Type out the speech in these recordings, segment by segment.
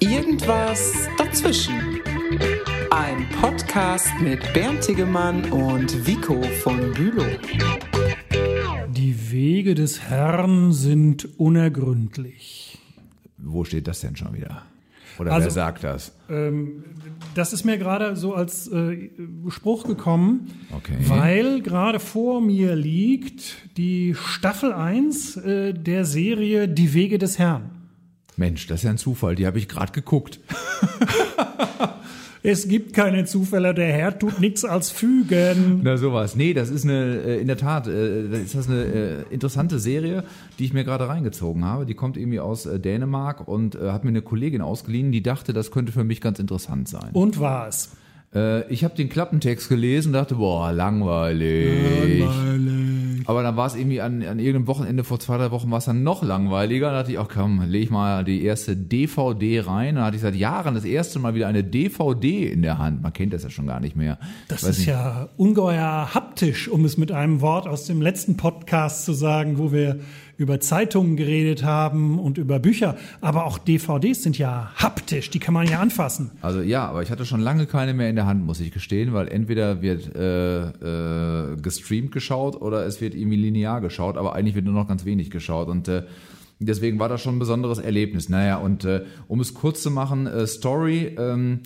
Irgendwas dazwischen. Ein Podcast mit Bernd Tegemann und Vico von Bülow. Die Wege des Herrn sind unergründlich. Wo steht das denn schon wieder? Oder Also- wer sagt das? Ähm, das ist mir gerade so als äh, Spruch gekommen, Okay. weil gerade vor mir liegt die Staffel 1 äh, der Serie Die Wege des Herrn. Mensch, das ist ja ein Zufall. Die habe ich gerade geguckt. Es gibt keine Zufälle, der Herr tut nichts als fügen. Na sowas. Nee, das ist eine, äh, in der Tat, äh, ist das eine äh, interessante Serie, die ich mir gerade reingezogen habe. Die kommt irgendwie aus Dänemark und hat mir eine Kollegin ausgeliehen, die dachte, das könnte für mich ganz interessant sein. Und war es. Ich habe den Klappentext gelesen und dachte, boah, langweilig. Aber dann war es irgendwie an, an irgendeinem Wochenende vor zwei, drei Wochen war es dann noch langweiliger. Da dachte ich, ach komm, leg mal die erste DVD rein. Da hatte ich seit Jahren das erste Mal wieder eine DVD in der Hand. Man kennt das ja schon gar nicht mehr. Das ist nicht. ja ungeheuer haptisch, um es mit einem Wort aus dem letzten Podcast zu sagen, wo wir über Zeitungen geredet haben und über Bücher. Aber auch DVDs sind ja haptisch, die kann man ja anfassen. Also ja, aber ich hatte schon lange keine mehr in der Hand, muss ich gestehen, weil entweder wird äh, äh, gestreamt geschaut oder es wird irgendwie linear geschaut, aber eigentlich wird nur noch ganz wenig geschaut und äh, deswegen war das schon ein besonderes Erlebnis. Naja, und äh, um es kurz zu machen, äh, Story, ähm,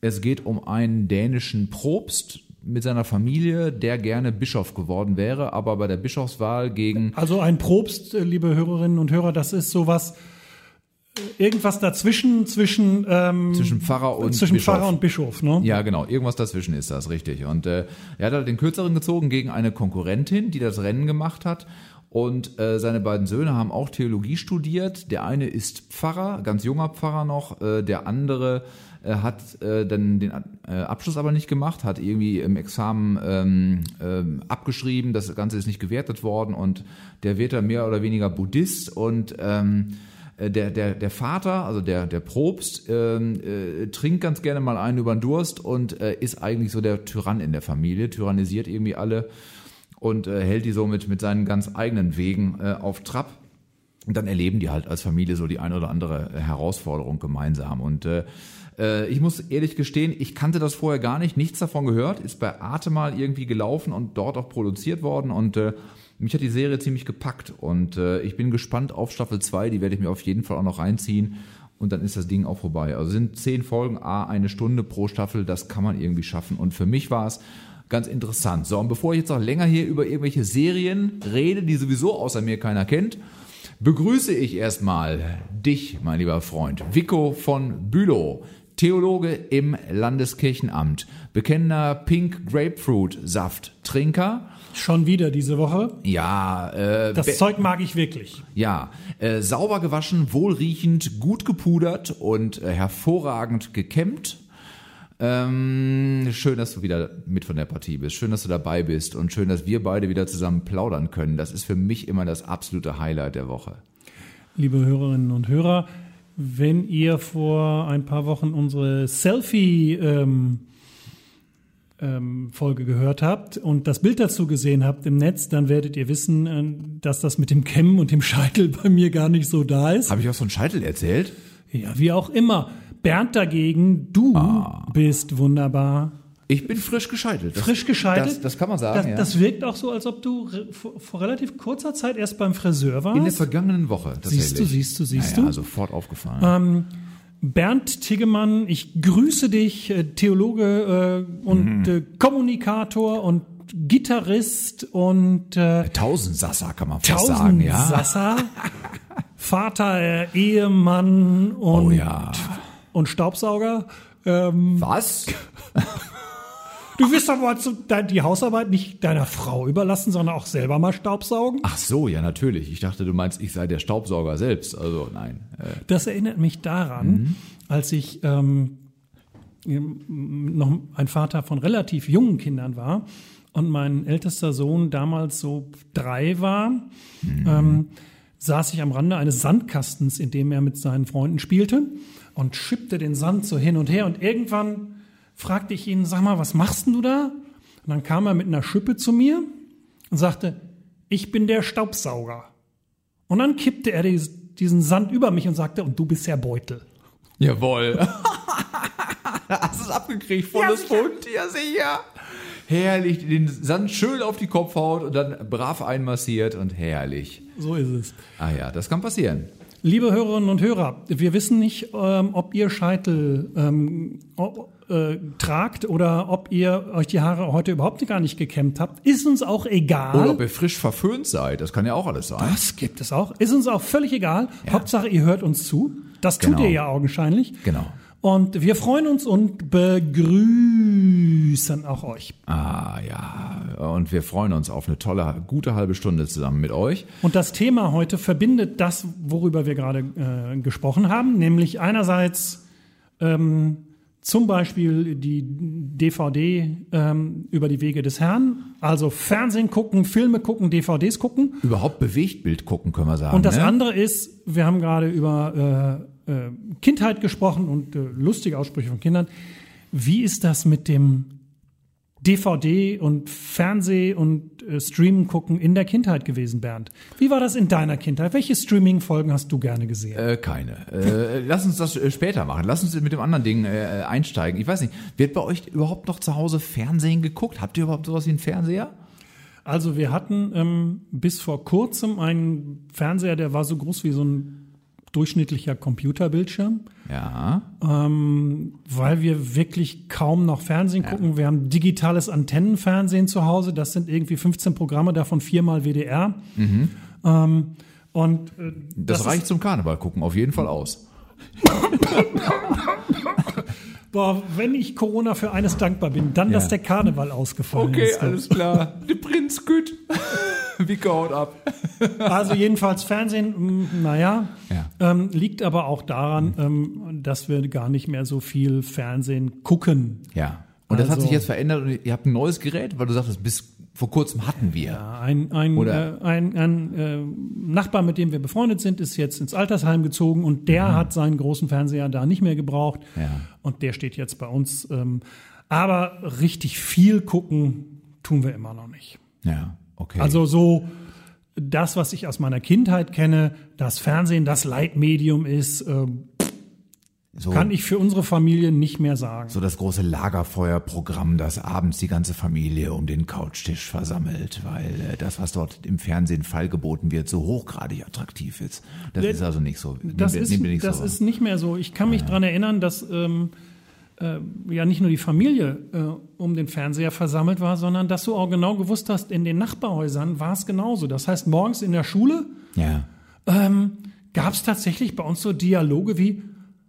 es geht um einen dänischen Propst mit seiner Familie, der gerne Bischof geworden wäre, aber bei der Bischofswahl gegen Also ein Probst, äh, liebe Hörerinnen und Hörer, das ist sowas, äh, irgendwas dazwischen zwischen, ähm, zwischen Pfarrer und zwischen Bischof. Pfarrer und Bischof, ne? Ja, genau. Irgendwas dazwischen ist das, richtig. Und äh, er hat halt den Kürzeren gezogen gegen eine Konkurrentin, die das Rennen gemacht hat. Und äh, seine beiden Söhne haben auch Theologie studiert. Der eine ist Pfarrer, ganz junger Pfarrer noch. Äh, der andere äh, hat äh, dann den äh, Abschluss aber nicht gemacht, hat irgendwie im Examen ähm, ähm, abgeschrieben. Das Ganze ist nicht gewertet worden und der wird dann mehr oder weniger Buddhist und ähm, äh, der, der, der Vater, also der, der Propst, ähm, äh, trinkt ganz gerne mal einen über den Durst und äh, ist eigentlich so der Tyrann in der Familie, tyrannisiert irgendwie alle und äh, hält die so mit, mit seinen ganz eigenen Wegen äh, auf Trab. Und dann erleben die halt als Familie so die eine oder andere äh, Herausforderung gemeinsam. Und äh, äh, ich muss ehrlich gestehen, ich kannte das vorher gar nicht, nichts davon gehört, ist bei Arte mal irgendwie gelaufen und dort auch produziert worden. Und äh, mich hat die Serie ziemlich gepackt. Und äh, ich bin gespannt auf Staffel 2, die werde ich mir auf jeden Fall auch noch reinziehen. Und dann ist das Ding auch vorbei. Also sind zehn Folgen, a eine Stunde pro Staffel, das kann man irgendwie schaffen. Und für mich war es ganz interessant. So, und bevor ich jetzt noch länger hier über irgendwelche Serien rede, die sowieso außer mir keiner kennt, begrüße ich erstmal dich, mein lieber Freund, Vico von Bülow. Theologe im Landeskirchenamt, bekennender Pink Grapefruit Saft Trinker. Schon wieder diese Woche. Ja, äh, Das Zeug mag ich wirklich. ja, äh, sauber gewaschen, wohlriechend, gut gepudert und äh, hervorragend gekämmt. Ähm, schön, dass du wieder mit von der Partie bist. Schön, dass du dabei bist und schön, dass wir beide wieder zusammen plaudern können. Das ist für mich immer das absolute Highlight der Woche. Liebe Hörerinnen und Hörer, wenn ihr vor ein paar Wochen unsere Selfie ähm, ähm, Folge gehört habt und das Bild dazu gesehen habt im Netz, dann werdet ihr wissen, äh, dass das mit dem Kämmen und dem Scheitel bei mir gar nicht so da ist. Habe ich auch so einen Scheitel erzählt? Ja, wie auch immer. Bernd dagegen, du bist wunderbar. Ich bin frisch gescheitelt. Das, Frisch gescheitelt? Das, das kann man sagen, Das, ja. das wirkt auch so, als ob du vor, vor relativ kurzer Zeit erst beim Friseur warst. In der vergangenen Woche. Siehst du, siehst du, siehst naja, du. sofort aufgefallen. Bernd Tiggemann, ich grüße dich, äh, Theologe äh, und Mhm. äh, Kommunikator und Gitarrist und äh, Tausendsasser kann man fast sagen, ja. Vater, Ehemann und, Oh ja. Und Staubsauger. Ähm, Was? du wirst aber zu, de, die Hausarbeit nicht deiner Frau überlassen, sondern auch selber mal Staubsaugen. Ach so, ja, natürlich. Ich dachte, du meinst, ich sei der Staubsauger selbst. Also nein. Äh, Das erinnert mich daran, als ich ähm, noch ein Vater von relativ jungen Kindern war und mein ältester Sohn damals so drei war, ähm, saß ich am Rande eines Sandkastens, in dem er mit seinen Freunden spielte und schippte den Sand so hin und her und irgendwann fragte ich ihn, sag mal, was machst denn du da? Und dann kam er mit einer Schippe zu mir und sagte, ich bin der Staubsauger. Und dann kippte er die, diesen Sand über mich und sagte, und du bist der Beutel. Jawohl. Hast du es abgekriegt, volles Ja, sicher. Pfund, ja sicher. Herrlich, den Sand schön auf die Kopfhaut und dann brav einmassiert und herrlich. So ist es. Ah ja, das kann passieren. Liebe Hörerinnen und Hörer, wir wissen nicht, ähm, ob ihr Scheitel ähm, äh, tragt oder ob ihr euch die Haare heute überhaupt gar nicht gekämmt habt. Ist uns auch egal. Oder ob ihr frisch verföhnt seid, das kann ja auch alles sein. Das gibt es auch. Ist uns auch völlig egal. Hauptsache, ihr hört uns zu. Das tut Genau. ihr ja augenscheinlich. Genau. Und wir freuen uns und begrüßen auch euch. Ah ja, und wir freuen uns auf eine tolle, gute halbe Stunde zusammen mit euch. Und das Thema heute verbindet das, worüber wir gerade äh, gesprochen haben, nämlich einerseits ähm, zum Beispiel die DVD ähm, über die Wege des Herrn, also Fernsehen gucken, Filme gucken, DVDs gucken. Überhaupt Bewegtbild gucken, können wir sagen. Und das ne? andere ist, wir haben gerade über äh, äh, Kindheit gesprochen und äh, lustige Aussprüche von Kindern. Wie ist das mit dem DVD und Fernseh und äh, Streamen gucken in der Kindheit gewesen, Bernd? Wie war das in deiner Kindheit? Welche Streaming-Folgen hast du gerne gesehen? Äh, keine. Äh, lass uns das äh, später machen. Lass uns mit dem anderen Ding äh, einsteigen. Ich weiß nicht, wird bei euch überhaupt noch zu Hause Fernsehen geguckt? Habt ihr überhaupt sowas wie einen Fernseher? Also wir hatten ähm, bis vor kurzem einen Fernseher, der war so groß wie so ein durchschnittlicher Computerbildschirm. Ja. ähm, weil wir wirklich kaum noch Fernsehen gucken. Wir haben digitales Antennenfernsehen zu Hause. Das sind irgendwie 15 Programme, davon viermal WDR. Ähm, und äh, Das, reicht zum Karneval gucken auf jeden Fall aus. Boah, wenn ich Corona für eines dankbar bin, dann, dass der Karneval ausgefallen ist. klar. Der Prinz Güt. Wie haut ab. Also jedenfalls Fernsehen, mh, naja, Ja. ähm, liegt aber auch daran, ähm, dass wir gar nicht mehr so viel Fernsehen gucken. Ja. Und das hat Also- sich jetzt verändert und ihr habt ein neues Gerät, weil du sagtest, bis vor kurzem hatten wir. Ein, ein, Oder- äh, ein, ein äh, Nachbar, mit dem wir befreundet sind, ist jetzt ins Altersheim gezogen und der hat seinen großen Fernseher da nicht mehr gebraucht. Ja. Und der steht jetzt bei uns. Ähm, aber richtig viel gucken tun wir immer noch nicht. Ja, okay. Also so das, was ich aus meiner Kindheit kenne, das Fernsehen das Leitmedium ist, ähm, so, kann ich für unsere Familie nicht mehr sagen. so das große Lagerfeuerprogramm, das abends die ganze Familie um den Couchtisch versammelt, weil äh, das, was dort im Fernsehen feilgeboten wird, so hochgradig attraktiv ist. Das ist also nicht so. Das, wir- ist, nicht das so. ist nicht mehr so. Ich kann mich dran erinnern, dass ähm, äh, ja nicht nur die Familie äh, um den Fernseher versammelt war, sondern dass du auch genau gewusst hast, in den Nachbarhäusern war es genauso. Das heißt, morgens in der Schule ja. ähm, gab es tatsächlich bei uns so Dialoge wie,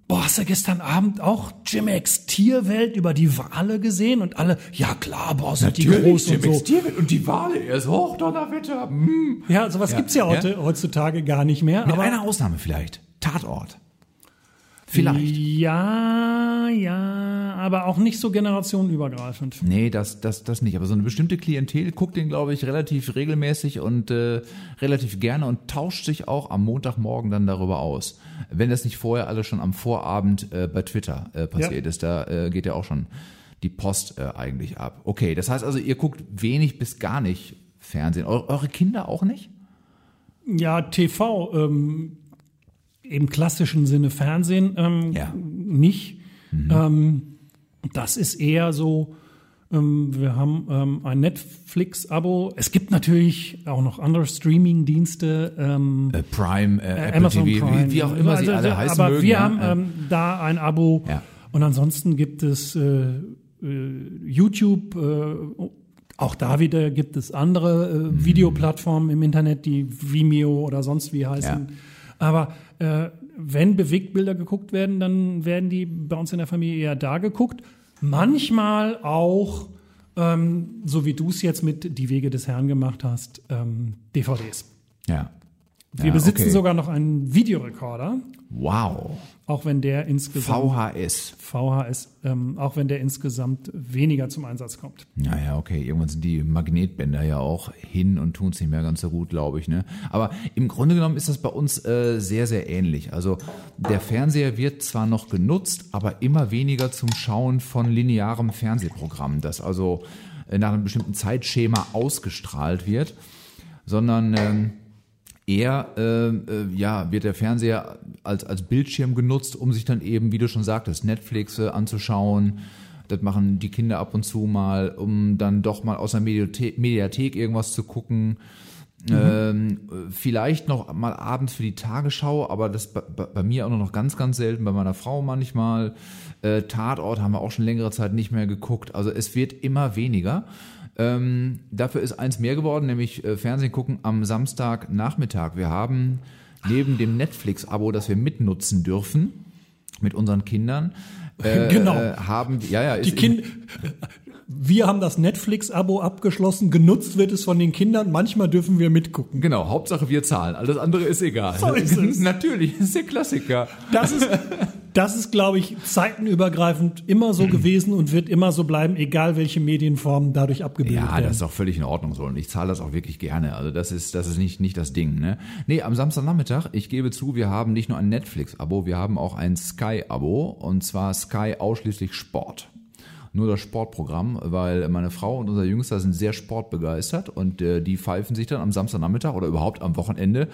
boah, hast du gestern Abend auch Jimex Tierwelt über die Wale gesehen? Und alle, ja klar, boah, sind die groß und so. und die Wale, er ist Hochdonnerwetter. Mm. Ja, sowas gibt's ja, heute, heutzutage gar nicht mehr. Mit aber einer Ausnahme vielleicht. Tatort. Vielleicht. Ja, ja, aber auch nicht so generationenübergreifend. Nee, das, das, das nicht. Aber so eine bestimmte Klientel guckt den, glaube ich, relativ regelmäßig und äh, relativ gerne und tauscht sich auch am Montagmorgen dann darüber aus. Wenn das nicht vorher alles schon am Vorabend äh, bei Twitter äh, passiert Ja. ist, da äh, geht ja auch schon die Post äh, eigentlich ab. Okay, das heißt also, ihr guckt wenig bis gar nicht Fernsehen. Eu eure Kinder auch nicht? Ja, TV, ähm, im klassischen Sinne Fernsehen, ähm, Ja. nicht. Ähm, das ist eher so, ähm, wir haben ähm, ein Netflix-Abo. Es gibt natürlich auch noch andere Streaming-Dienste. Ähm, Äh, Prime, äh, Apple Amazon TV, Prime. Wie, wie auch immer sie Also, alle heißen Aber mögen. wir ja. haben Äh, da ein Abo. Ja. Und ansonsten gibt es äh, äh, YouTube. Äh, auch da wieder gibt es andere Mhm. äh, Videoplattformen im Internet, die Vimeo oder sonst wie heißen. Aber äh, wenn Bewegtbilder geguckt werden, dann werden die bei uns in der Familie eher da geguckt. Manchmal auch, ähm, so wie du es jetzt mit Die Wege des Herrn gemacht hast, ähm, DVDs. ja. Wir Ja, besitzen okay. sogar noch einen Videorekorder, Wow. auch wenn der insgesamt VHS. VHS, ähm, auch wenn der insgesamt weniger zum Einsatz kommt. Naja, okay, irgendwann sind die Magnetbänder ja auch hin und tun es nicht mehr ganz so gut, glaube ich. Ne? Aber im Grunde genommen ist das bei uns äh, sehr, sehr ähnlich. Also der Fernseher wird zwar noch genutzt, aber immer weniger zum Schauen von linearem Fernsehprogramm, das also äh, nach einem bestimmten Zeitschema ausgestrahlt wird, sondern ähm, eher äh, äh, ja, wird der Fernseher als, als Bildschirm genutzt, um sich dann eben, wie du schon sagtest, Netflix äh, anzuschauen. Das machen die Kinder ab und zu mal, um dann doch mal aus der Mediathek, Mediathek irgendwas zu gucken. Mhm. Ähm, vielleicht noch mal abends für die Tagesschau, aber das bei, bei, mir auch nur noch ganz, ganz selten, bei meiner Frau manchmal. Äh, Tatort haben wir auch schon längere Zeit nicht mehr geguckt. Also es wird immer weniger. Ähm, dafür ist eins mehr geworden, nämlich äh, Fernsehen gucken am Samstagnachmittag. Wir haben neben dem Netflix-Abo, das wir mitnutzen dürfen mit unseren Kindern, äh, genau. haben ja ja die Kinder wir haben das Netflix-Abo abgeschlossen, genutzt wird es von den Kindern, manchmal dürfen wir mitgucken. Genau, Hauptsache wir zahlen, alles andere ist egal. So ist es. Natürlich, ist der Klassiker. Das ist, das ist, glaube ich, zeitenübergreifend immer so gewesen und wird immer so bleiben, egal welche Medienformen dadurch abgebildet ja, werden. Ja, das ist auch völlig in Ordnung so und ich zahle das auch wirklich gerne. Also das ist, das ist nicht, nicht das Ding. Ne? Nee, am Samstagnachmittag, ich gebe zu, wir haben nicht nur ein Netflix-Abo, wir haben auch ein Sky-Abo und zwar Sky ausschließlich Sport nur das Sportprogramm, weil meine Frau und unser Jüngster sind sehr sportbegeistert und äh, die pfeifen sich dann am Samstagnachmittag oder überhaupt am Wochenende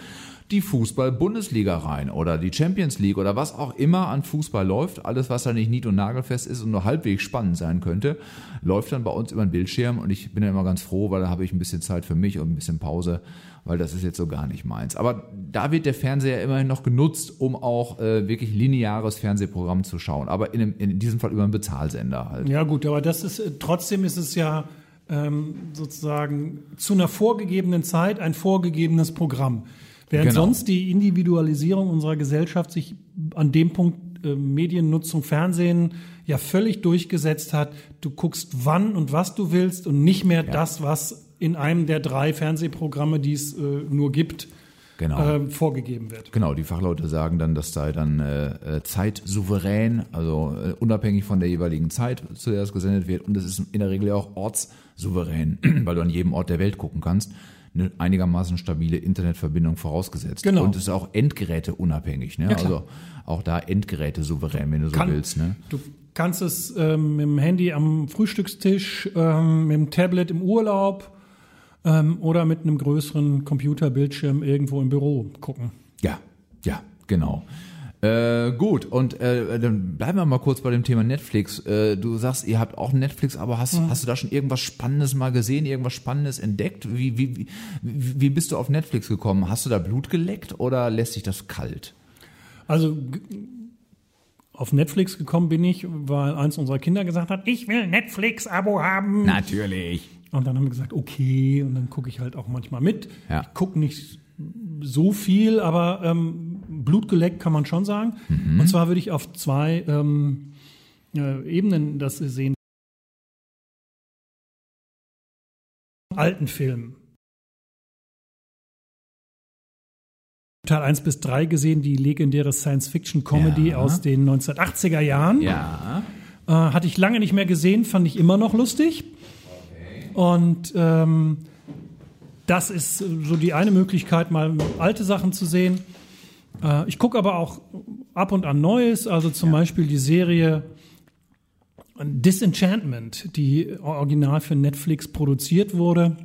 die Fußball-Bundesliga rein oder die Champions League oder was auch immer an Fußball läuft. Alles, was da nicht nied- und nagelfest ist und nur halbwegs spannend sein könnte, läuft dann bei uns über den Bildschirm und ich bin ja immer ganz froh, weil da habe ich ein bisschen Zeit für mich und ein bisschen Pause weil das ist jetzt so gar nicht meins. Aber da wird der Fernseher immerhin noch genutzt, um auch äh, wirklich lineares Fernsehprogramm zu schauen. Aber in, einem, in diesem Fall über einen Bezahlsender halt. Ja gut, aber das ist äh, trotzdem ist es ja ähm, sozusagen zu einer vorgegebenen Zeit ein vorgegebenes Programm. Während genau. sonst die Individualisierung unserer Gesellschaft sich an dem Punkt äh, Mediennutzung, Fernsehen ja völlig durchgesetzt hat. Du guckst wann und was du willst und nicht mehr ja. das, was in einem der drei Fernsehprogramme, die es äh, nur gibt, genau. äh, vorgegeben wird. Genau, die Fachleute sagen dann, das sei dann äh, äh zeitsouverän, also äh, unabhängig von der jeweiligen Zeit, zu der es gesendet wird. Und es ist in der Regel auch ortssouverän, weil du an jedem Ort der Welt gucken kannst. Eine einigermaßen stabile Internetverbindung vorausgesetzt. Genau. Und es ist auch Endgeräte unabhängig. Ne? Ja, also auch da Endgeräte souverän, wenn du so Kann, willst. Ne? Du kannst es ähm, mit dem Handy am Frühstückstisch, ähm, mit dem Tablet im Urlaub, ähm, oder mit einem größeren Computerbildschirm irgendwo im Büro gucken. Ja, ja, genau. Äh, gut, und äh, dann bleiben wir mal kurz bei dem Thema Netflix. Äh, du sagst, ihr habt auch Netflix, aber hast, mhm. hast du da schon irgendwas Spannendes mal gesehen, irgendwas Spannendes entdeckt? Wie, wie, wie, wie bist du auf Netflix gekommen? Hast du da Blut geleckt oder lässt sich das kalt? Also auf Netflix gekommen bin ich, weil eins unserer Kinder gesagt hat, ich will Netflix-Abo haben. Natürlich. Und dann haben wir gesagt, okay, und dann gucke ich halt auch manchmal mit. Ja. Ich gucke nicht so viel, aber ähm, Blutgeleckt kann man schon sagen. Mhm. Und zwar würde ich auf zwei ähm, äh, Ebenen das sehen. Alten Filmen. Teil 1 bis 3 gesehen, die legendäre Science-Fiction-Comedy ja. aus den 1980er Jahren. Ja. Äh, hatte ich lange nicht mehr gesehen, fand ich immer noch lustig. Und ähm, das ist so die eine Möglichkeit, mal alte Sachen zu sehen. Äh, ich gucke aber auch ab und an Neues, also zum ja. Beispiel die Serie Disenchantment, die original für Netflix produziert wurde,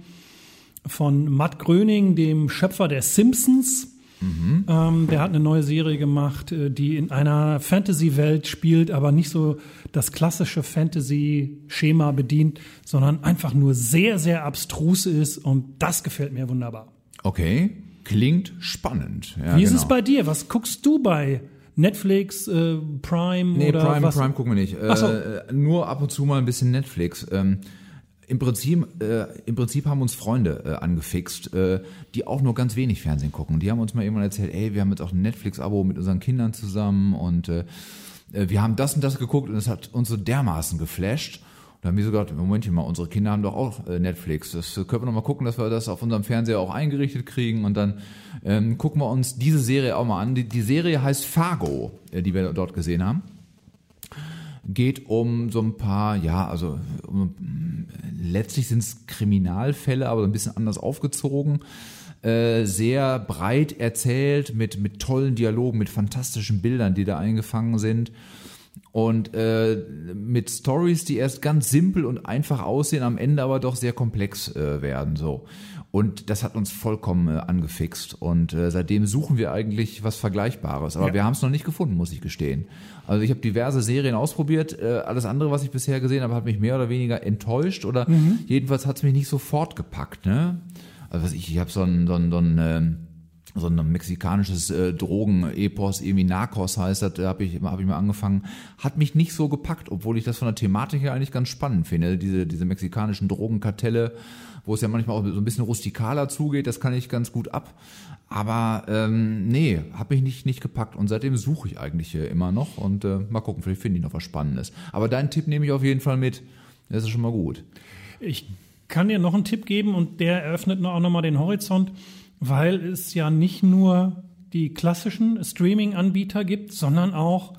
von Matt Gröning, dem Schöpfer der Simpsons. Mhm. Ähm, der hat eine neue Serie gemacht, äh, die in einer Fantasy-Welt spielt, aber nicht so das klassische Fantasy-Schema bedient, sondern einfach nur sehr, sehr abstrus ist und das gefällt mir wunderbar. Okay, klingt spannend. Ja, Wie ist genau. es bei dir? Was guckst du bei Netflix, äh, Prime nee, oder Prime, was? Prime gucken wir nicht. Äh, so. Nur ab und zu mal ein bisschen Netflix. Ähm, im Prinzip, äh, im Prinzip haben uns Freunde äh, angefixt, äh, die auch nur ganz wenig Fernsehen gucken. Die haben uns mal irgendwann erzählt, ey, wir haben jetzt auch ein Netflix-Abo mit unseren Kindern zusammen und äh, äh wir haben das und das geguckt und es hat uns so dermaßen geflasht. Da haben wir so gedacht, Momentchen mal, unsere Kinder haben doch auch äh, Netflix. Das können wir noch mal gucken, dass wir das auf unserem Fernseher auch eingerichtet kriegen. Und dann ähm, gucken wir uns diese Serie auch mal an. Die, die Serie heißt Fargo, äh, die wir dort gesehen haben geht um so ein paar, ja, also um, letztlich sind es Kriminalfälle, aber ein bisschen anders aufgezogen. Äh, sehr breit erzählt, mit, mit tollen Dialogen, mit fantastischen Bildern, die da eingefangen sind. Und äh, mit Stories, die erst ganz simpel und einfach aussehen, am Ende aber doch sehr komplex äh, werden so. Und das hat uns vollkommen äh, angefixt. Und äh, seitdem suchen wir eigentlich was Vergleichbares. Aber Ja. wir haben es noch nicht gefunden, muss ich gestehen. Also ich habe diverse Serien ausprobiert. Äh, alles andere, was ich bisher gesehen habe, hat mich mehr oder weniger enttäuscht. Oder jedenfalls hat es mich nicht sofort gepackt. Ne? Also was ich, ich habe so ein, so ein, so ein ähm, so ein mexikanisches äh, Drogen-Epos, irgendwie Narcos heißt das, da habe ich, hab ich mal angefangen, hat mich nicht so gepackt, obwohl ich das von der Thematik her eigentlich ganz spannend finde. Diese, diese mexikanischen Drogenkartelle, wo es ja manchmal auch so ein bisschen rustikaler zugeht, das kann ich ganz gut ab. Aber ähm, nee, habe mich nicht, nicht gepackt und seitdem suche ich eigentlich äh, immer noch und äh, mal gucken, vielleicht finde ich noch was Spannendes. Aber deinen Tipp nehme ich auf jeden Fall mit. Das ist schon mal gut. Ich kann dir noch einen Tipp geben und der eröffnet auch nochmal den Horizont, weil es ja nicht nur die klassischen Streaming-Anbieter gibt, sondern auch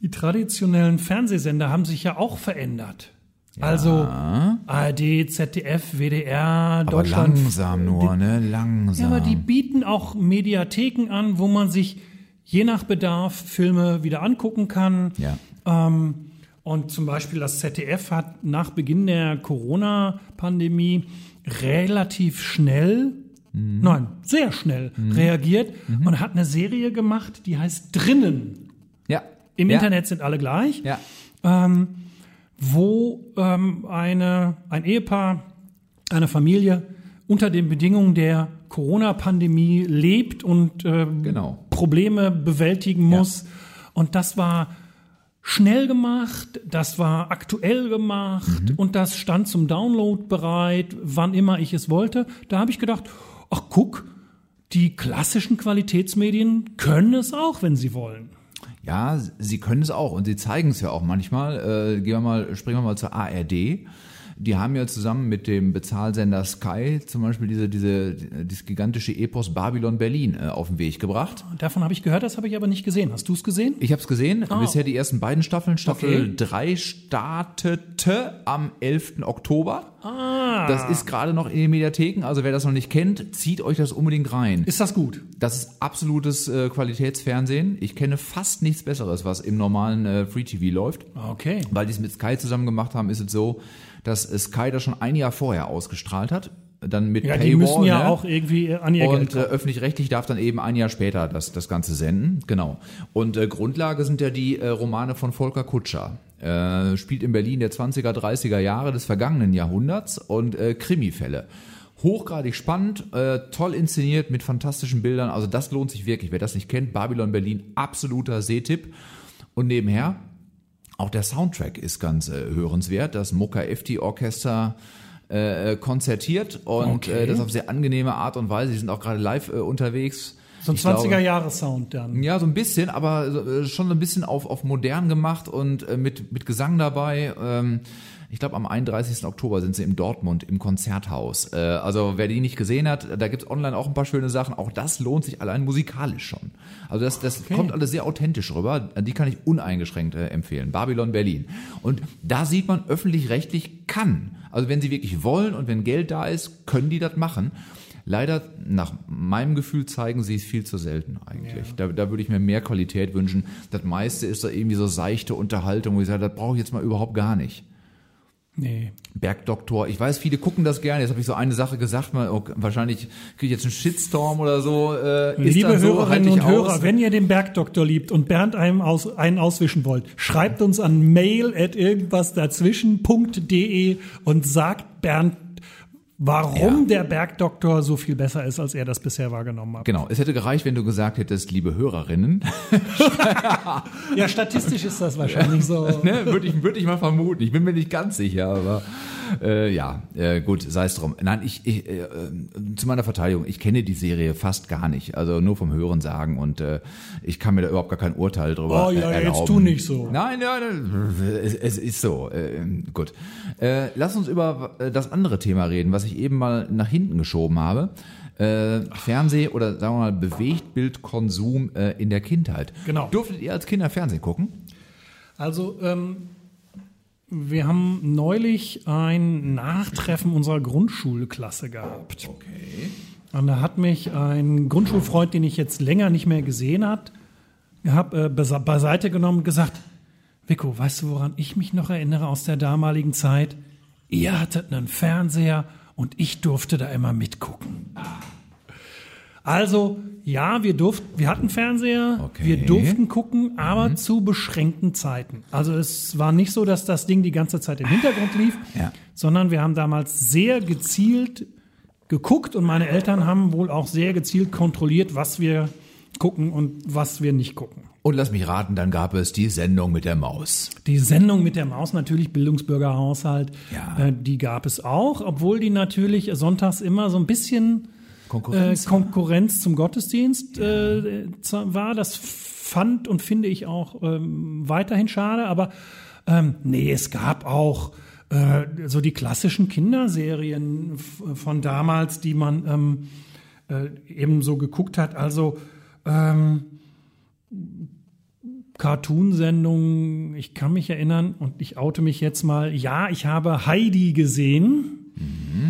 die traditionellen Fernsehsender haben sich ja auch verändert. Also ARD, ZDF, WDR, Aber Deutschland. langsam nur, ne? Langsam. Ja, aber die bieten auch Mediatheken an, wo man sich je nach Bedarf Filme wieder angucken kann. ja. Ähm, und zum Beispiel das ZDF hat nach Beginn der Corona-Pandemie relativ schnell, nein, sehr schnell reagiert und hat eine Serie gemacht, die heißt Drinnen. Ja. Im ja. Internet sind alle gleich, Ja. wo ähm, eine, ein Ehepaar, eine Familie unter den Bedingungen der Corona-Pandemie lebt und ähm, Genau. Probleme bewältigen muss. Und das war schnell gemacht, das war aktuell gemacht Mhm. und das stand zum Download bereit, wann immer ich es wollte. Da habe ich gedacht, ach guck, die klassischen Qualitätsmedien können es auch, wenn sie wollen. Ja, sie können es auch und sie zeigen es ja auch manchmal. Äh, gehen wir mal, springen wir mal zur ARD. Die haben ja zusammen mit dem Bezahlsender Sky zum Beispiel diese, diese, dieses gigantische Epos Babylon Berlin äh, auf den Weg gebracht. Davon habe ich gehört, das habe ich aber nicht gesehen. Hast du es gesehen? Ich habe es gesehen, Ah. bisher die ersten beiden Staffeln. Staffel Okay. 3 startete am 11. Oktober. Ah. Das ist gerade noch in den Mediatheken, also wer das noch nicht kennt, zieht euch das unbedingt rein. Ist das gut? Das ist absolutes äh, Qualitätsfernsehen. Ich kenne fast nichts Besseres, was im normalen äh, Free TV läuft. Okay. Weil die es mit Sky zusammen gemacht haben, ist es so, dass Sky das schon ein Jahr vorher ausgestrahlt hat. Dann mit Ja, Paywall, die müssen ja ne? auch irgendwie an ihr Und äh, öffentlich-rechtlich darf dann eben ein Jahr später das, das Ganze senden. Genau. Und äh, Grundlage sind ja die äh, Romane von Volker Kutscher. Äh, spielt in Berlin der 20er, 30er Jahre des vergangenen Jahrhunderts und äh, Krimifälle. Hochgradig spannend, äh, toll inszeniert mit fantastischen Bildern. Also das lohnt sich wirklich. Wer das nicht kennt, Babylon Berlin, absoluter Sehtipp. Und nebenher, auch der Soundtrack ist ganz äh, hörenswert. Das Mokka FT Orchester äh, konzertiert und Okay. äh, das auf sehr angenehme Art und Weise. Die sind auch gerade live äh, unterwegs. So ein Ich glaube- 20er-Jahre-Sound dann. ja, so ein bisschen, aber äh, schon so ein bisschen auf, auf modern gemacht und äh, mit, mit Gesang dabei. Ähm, ich glaube, am 31. Oktober sind sie in Dortmund im Konzerthaus. Äh, also wer die nicht gesehen hat, da gibt's online auch ein paar schöne Sachen. Auch das lohnt sich allein musikalisch schon. Also das, das kommt alles sehr authentisch rüber. Die kann ich uneingeschränkt äh, empfehlen. Babylon Berlin. Und da sieht man, öffentlich-rechtlich kann. Also wenn sie wirklich wollen und wenn Geld da ist, können die das machen. Leider, nach meinem Gefühl, zeigen sie es viel zu selten eigentlich. Da, da würde ich mir mehr Qualität wünschen. Das meiste ist da irgendwie so seichte Unterhaltung, wo ich sage, das brauche ich jetzt mal überhaupt gar nicht. Nee. Bergdoktor, ich weiß, viele gucken das gerne. Jetzt habe ich so eine Sache gesagt, mal, oh, wahrscheinlich kriege ich jetzt einen Shitstorm oder so. Äh, ist Liebe so? Halt Hörerinnen ich und Hörer, aus? wenn ihr den Bergdoktor liebt und Bernd einem aus, einen auswischen wollt, schreibt uns an mail at irgendwas dazwischen.de und sagt Bernd, warum der Bergdoktor so viel besser ist, als er das bisher wahrgenommen hat. Genau, es hätte gereicht, wenn du gesagt hättest, liebe Hörerinnen, Ja, statistisch ist das wahrscheinlich so. ne, würde ich, würde ich mal vermuten. Ich bin mir nicht ganz sicher, aber äh, ja, äh, gut, sei es drum. Nein, ich, ich äh, äh, zu meiner Verteidigung, ich kenne die Serie fast gar nicht, also nur vom Hören sagen und äh, ich kann mir da überhaupt gar kein Urteil drüber Oh ja, äh, jetzt erlauben. tu nicht so. Nein, nein, nein es, es ist so. Äh, gut, äh, lass uns über äh, das andere Thema reden, was ich eben mal nach hinten geschoben habe. Äh, Fernseh oder sagen wir mal Bewegtbildkonsum äh, in der Kindheit. Genau. Durftet ihr als Kinder Fernsehen gucken? Also, ähm, wir haben neulich ein Nachtreffen unserer Grundschulklasse gehabt. Okay. Und da hat mich ein Grundschulfreund, den ich jetzt länger nicht mehr gesehen hat, habe äh, besa- beiseite genommen und gesagt, Vico, weißt du, woran ich mich noch erinnere aus der damaligen Zeit? Ihr hattet einen Fernseher und ich durfte da immer mitgucken. Also, ja, wir durften, wir hatten Fernseher, Okay. wir durften gucken, aber zu beschränkten Zeiten. Also es war nicht so, dass das Ding die ganze Zeit im Hintergrund lief, Ja. sondern wir haben damals sehr gezielt geguckt und meine Eltern haben wohl auch sehr gezielt kontrolliert, was wir gucken und was wir nicht gucken. Und lass mich raten, dann gab es die Sendung mit der Maus. Die Sendung mit der Maus, natürlich Bildungsbürgerhaushalt, Ja. äh, die gab es auch, obwohl die natürlich sonntags immer so ein bisschen Konkurrenz. äh, Konkurrenz zum Gottesdienst äh, war. Das fand und finde ich auch ähm, weiterhin schade, aber ähm, nee, es gab auch äh, so die klassischen Kinderserien von damals, die man ähm, äh, eben so geguckt hat. Also ähm, Cartoonsendungen, ich kann mich erinnern und ich oute mich jetzt mal, ja, ich habe Heidi gesehen,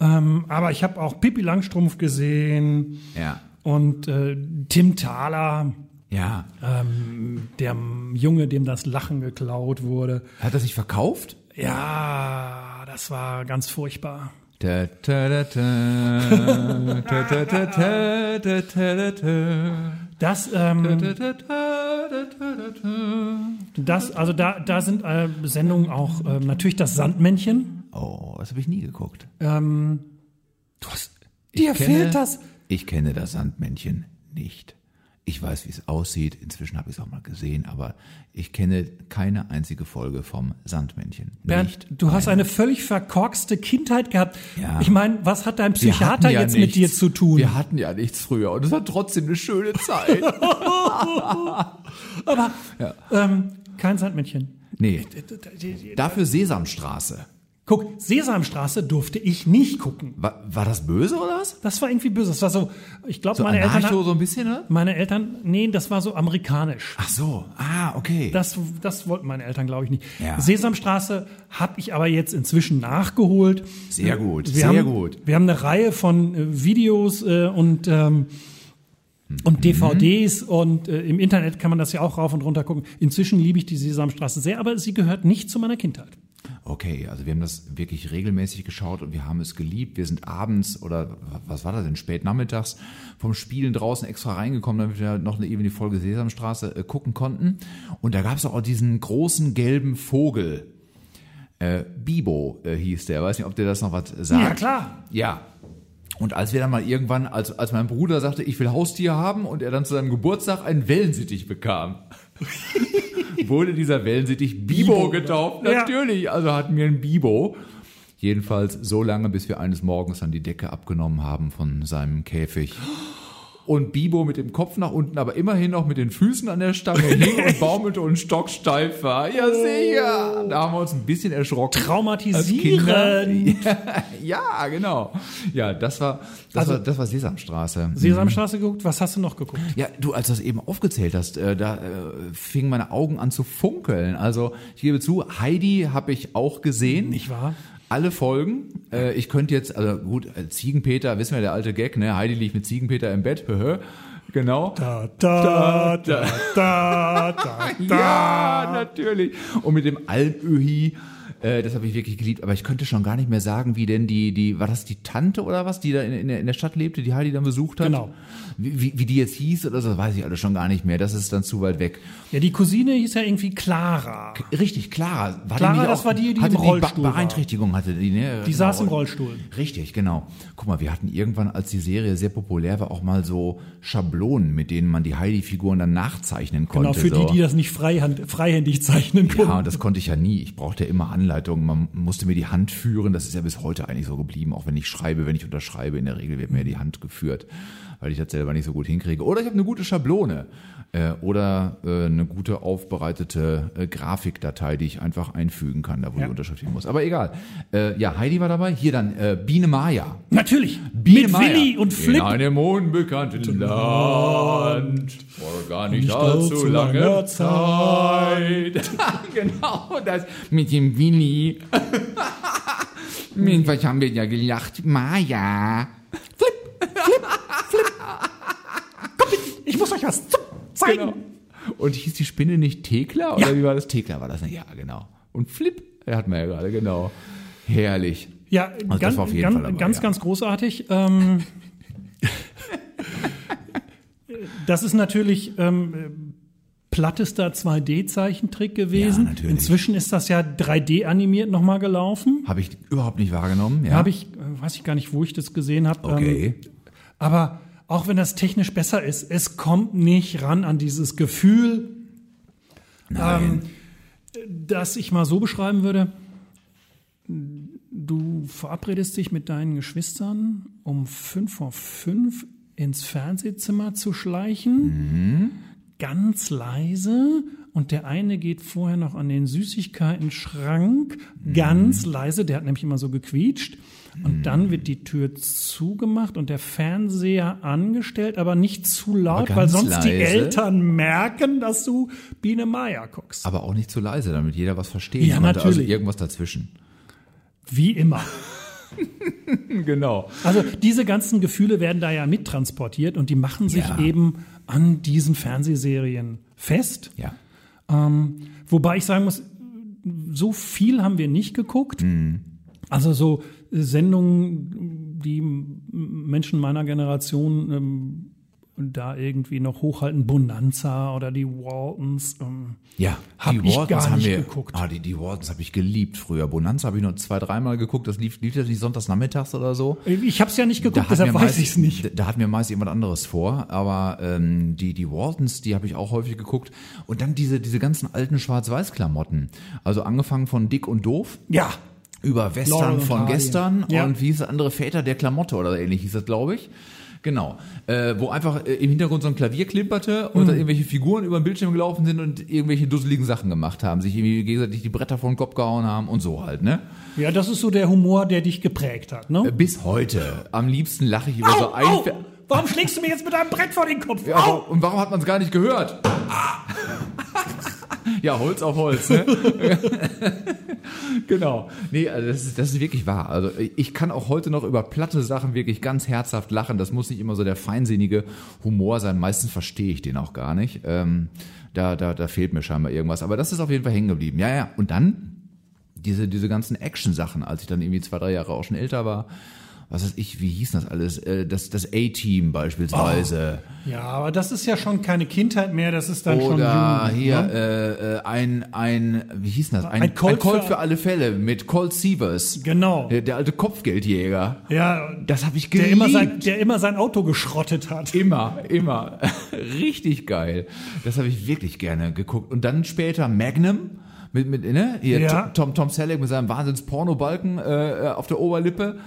ähm, aber ich habe auch Pippi Langstrumpf gesehen. Ja. Und äh, Tim Thaler. Ja. Ähm, der Junge, dem das Lachen geklaut wurde. Hat er sich verkauft? Ja, das war ganz furchtbar. Das, ähm, das, also da, da sind äh, Sendungen auch äh, natürlich das Sandmännchen. Oh, das habe ich nie geguckt. Ähm, du hast, dir kenne- fehlt das. Ich kenne das Sandmännchen nicht. Ich weiß, wie es aussieht. Inzwischen habe ich es auch mal gesehen, aber ich kenne keine einzige Folge vom Sandmännchen. Bernd, nicht du hast eine völlig verkorkste Kindheit gehabt. Ja. Ich meine, was hat dein Psychiater ja jetzt mit dir nichts. zu tun? Wir hatten ja nichts früher und es war trotzdem eine schöne Zeit. Aber ähm, kein Sandmännchen. nee, dafür Sesamstraße. Guck, Sesamstraße durfte ich nicht gucken. War, war das böse oder was? Das war irgendwie böse. Das war so, ich glaube, So meine Eltern, Anarcho hat- so ein bisschen, ne? meine Eltern, nee, das war so amerikanisch. Ach so, ah, okay. Das, das wollten meine Eltern, glaube ich, nicht. Ja. Sesamstraße habe ich aber jetzt inzwischen nachgeholt. Sehr gut, Wir sehr haben, gut. Wir haben eine Reihe von äh, Videos äh, und, ähm, Mhm. und DVDs und äh, im Internet kann man das ja auch rauf und runter gucken. Inzwischen liebe ich die Sesamstraße sehr, aber sie gehört nicht zu meiner Kindheit. Okay, also wir haben das wirklich regelmäßig geschaut und wir haben es geliebt. Wir sind abends oder was war das denn, spät nachmittags vom Spielen draußen extra reingekommen, damit wir noch eben die Folge Sesamstraße äh, gucken konnten. Und da gab es auch diesen großen gelben Vogel. Äh, Bibo äh, hieß der. Weiß nicht, ob der das noch was sagt. Ja, klar. Ja. Und als wir dann mal irgendwann, als, als mein Bruder sagte, ich will Haustier haben und er dann zu seinem Geburtstag einen Wellensittich bekam, wurde dieser Wellensittich Bibo, Bibo getauft. Ja. Natürlich, also hatten wir einen Bibo. Jedenfalls so lange, bis wir eines Morgens dann die Decke abgenommen haben von seinem Käfig. Und Bibo mit dem Kopf nach unten, aber immerhin noch mit den Füßen an der Stange hing und baumelte und stocksteif war. Ja, sicher. Da haben wir uns ein bisschen erschrocken. Traumatisierend. Ja, genau. Ja, das war, das Also- war, das war Sesamstraße. Sesamstraße geguckt, was hast du noch geguckt? Ja, du, als du das eben aufgezählt hast, äh, da äh, fingen meine Augen an zu funkeln. Also ich gebe zu, Heidi habe ich auch gesehen. Nicht wahr? Alle Folgen. Äh, ich könnte jetzt, also gut, äh, Ziegenpeter, wissen wir, der alte Gag, ne? Heidi liegt mit Ziegenpeter im Bett. genau. Da, da, da, da, da, Ja, natürlich. Und mit dem Almöhi, äh, das habe ich wirklich geliebt. Aber ich könnte schon gar nicht mehr sagen, wie denn die, die, war das die Tante oder was, die da in, in, der, in der Stadt lebte, die Heidi dann besucht hat? Genau. Wie, wie, wie die jetzt hieß oder so, weiß ich alles schon gar nicht mehr. Das ist dann zu weit weg. Ja, die Cousine hieß ja irgendwie Clara. Richtig, Clara. War Clara, die das auch, war die, die im Rollstuhl war. Beeinträchtigung hatte die, ne? Die saß im Rollstuhl. Richtig, genau. Guck mal, wir hatten irgendwann, als die Serie sehr populär war, auch mal so Schablonen, mit denen man die Heidi-Figuren dann nachzeichnen konnte. Genau, für so. die, die das nicht freihand, freihändig zeichnen konnten. Ja, und das konnte ich ja nie. Ich brauchte immer Anleitungen. Man musste mir die Hand führen. Das ist ja bis heute eigentlich so geblieben. Auch wenn ich schreibe, wenn ich unterschreibe, in der Regel wird mir die Hand geführt, weil ich das selber nicht so gut hinkriege. Oder ich habe eine gute Schablone äh, oder äh, eine gute aufbereitete äh, Grafikdatei, die ich einfach einfügen kann, da wo Ja. die Unterschrift hin muss. Aber egal. Äh, ja, Heidi war dabei. Hier dann äh, Biene Maya. Natürlich. Biene mit Maya. Willi und Flip. In einem unbekannten Land vor gar nicht, Nicht allzu langer langer Zeit. genau, das mit dem Willi. Mensch, was haben wir ja gelacht? Maya. Ich muss euch was zeigen. Genau. Und hieß die Spinne nicht Thekla? Oder Ja. wie war das? Thekla war das? Ja, genau. Und Flip, er hat man ja gerade, genau. Herrlich. Ja, das ganz, war auf jeden ganz, Fall dabei, ganz, ja. ganz großartig. Ähm, das ist natürlich ähm, plattester 2D-Zeichentrick gewesen. Ja, natürlich. Inzwischen ist das ja 3D animiert nochmal gelaufen. Habe ich überhaupt nicht wahrgenommen. Ja. Habe ich, äh, weiß ich gar nicht, wo ich das gesehen habe. Okay. Ähm, aber auch wenn das technisch besser ist, es kommt nicht ran an dieses Gefühl, Nein. das ich mal so beschreiben würde. Du verabredest dich mit deinen Geschwistern, um fünf vor fünf ins Fernsehzimmer zu schleichen, ganz leise. Und der eine geht vorher noch an den Süßigkeiten-Schrank, ganz leise, der hat nämlich immer so gequietscht. Und dann wird die Tür zugemacht und der Fernseher angestellt, aber nicht zu laut, weil sonst die leise. Eltern merken, dass du Biene Meier guckst. Aber auch nicht zu leise, damit jeder was versteht. Ja, Also natürlich. irgendwas dazwischen. Wie immer. Genau. Also diese ganzen Gefühle werden da ja mittransportiert und die machen sich Ja. eben an diesen Fernsehserien fest. Ja. Ähm, wobei ich sagen muss, so viel haben wir nicht geguckt. Mhm. Also so Sendungen, die Menschen meiner Generation ähm, da irgendwie noch hochhalten, Bonanza oder die Waltons. Ähm, Ja, Hab die gar haben wir, geguckt. Ah, die, die Wardens habe ich geliebt früher. Bonanza habe ich nur zwei, dreimal geguckt. Das lief, lief das nicht sonntags nachmittags oder so. ich habe es ja nicht geguckt, hat deshalb weiß ich es nicht. Da, da hat mir meist jemand anderes vor, aber ähm, die die Waltons, die habe ich auch häufig geguckt und dann diese diese ganzen alten Schwarz-Weiß-Klamotten, also angefangen von Dick und Doof Ja, über Western und von gestern Ja. und wie hieß das andere Väter der Klamotte oder ähnlich hieß das, glaube ich. Genau, äh, wo einfach äh, im Hintergrund so ein Klavier klimperte und Mhm. dann irgendwelche Figuren über den Bildschirm gelaufen sind und irgendwelche dusseligen Sachen gemacht haben, sich irgendwie gegenseitig die Bretter vor den Kopf gehauen haben und so halt, ne? ja, das ist so der Humor, der dich geprägt hat, ne? Bis heute. Am liebsten lache ich über so Au, ein. au, warum schlägst du mir jetzt mit einem Brett vor den Kopf? Ja, Au! und warum hat man es gar nicht gehört? ja, Holz auf Holz, ne? genau. Nee, also das ist, das ist wirklich wahr. Also ich kann auch heute noch über platte Sachen wirklich ganz herzhaft lachen. Das muss nicht immer so der feinsinnige Humor sein. Meistens verstehe ich den auch gar nicht. Ähm, da, da, da fehlt mir scheinbar irgendwas. Aber das ist auf jeden Fall hängen geblieben. Ja, ja. Und dann diese, diese ganzen Action-Sachen, als ich dann irgendwie zwei, drei Jahre auch schon älter war. Was weiß ich, wie hieß das alles? Äh, Das, das A-Team beispielsweise. Ja, aber das ist ja schon keine Kindheit mehr, das ist dann schon Oder Jugend, hier ne? äh, äh, ein, ein, wie hieß das? Ein, Ein Colt Colt für- für alle Fälle mit Colt Sievers. Genau. Der, der alte Kopfgeldjäger. Ja, Das habe ich der geliebt. immer, sein, der immer sein Auto geschrottet hat. Immer, immer. Richtig geil. Das habe ich wirklich gerne geguckt. Und dann später Magnum mit, mit ne? Hier Ja. Tom, Tom Selleck mit seinem Wahnsinns-Pornobalken äh, auf der Oberlippe.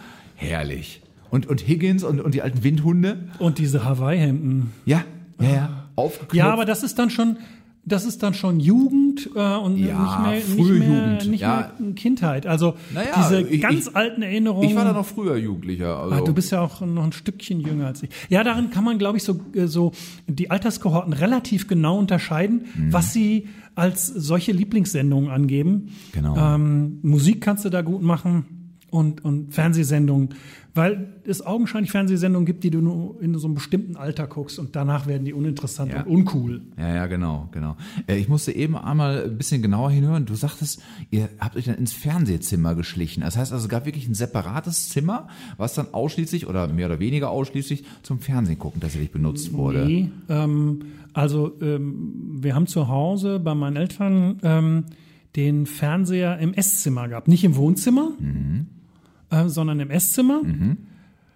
Herrlich. Und, und Higgins und, und die alten Windhunde. Und diese Hawaii-Hemden. Ja, ja, ja. Aufgeknöpft. Ja, aber das ist dann schon, das ist dann schon Jugend äh, und Ja, nicht mehr, frühe nicht mehr, Jugend. nicht Ja. mehr Kindheit. Also Naja, diese ich- ganz ich- alten Erinnerungen. Ich war da noch früher Jugendlicher. Also. Ah, du bist ja auch noch ein Stückchen jünger als ich. Ja, darin kann man, glaube ich, so, äh, so die Alterskohorten relativ genau unterscheiden, Mhm. was sie als solche Lieblingssendungen angeben. Genau. Ähm, Musik kannst du da gut machen und, und Fernsehsendungen, weil es augenscheinlich Fernsehsendungen gibt, die du nur in so einem bestimmten Alter guckst und danach werden die uninteressant Ja. und uncool. Ja, ja, genau, genau. Äh, Ich musste eben einmal ein bisschen genauer hinhören. Du sagtest, ihr habt euch dann ins Fernsehzimmer geschlichen. Das heißt also, es gab wirklich ein separates Zimmer, was dann ausschließlich oder mehr oder weniger ausschließlich zum Fernsehen gucken tatsächlich benutzt wurde. Nee, ähm, also ähm, wir haben zu Hause bei meinen Eltern ähm, den Fernseher im Esszimmer gehabt. Nicht im Wohnzimmer, äh, sondern im Esszimmer.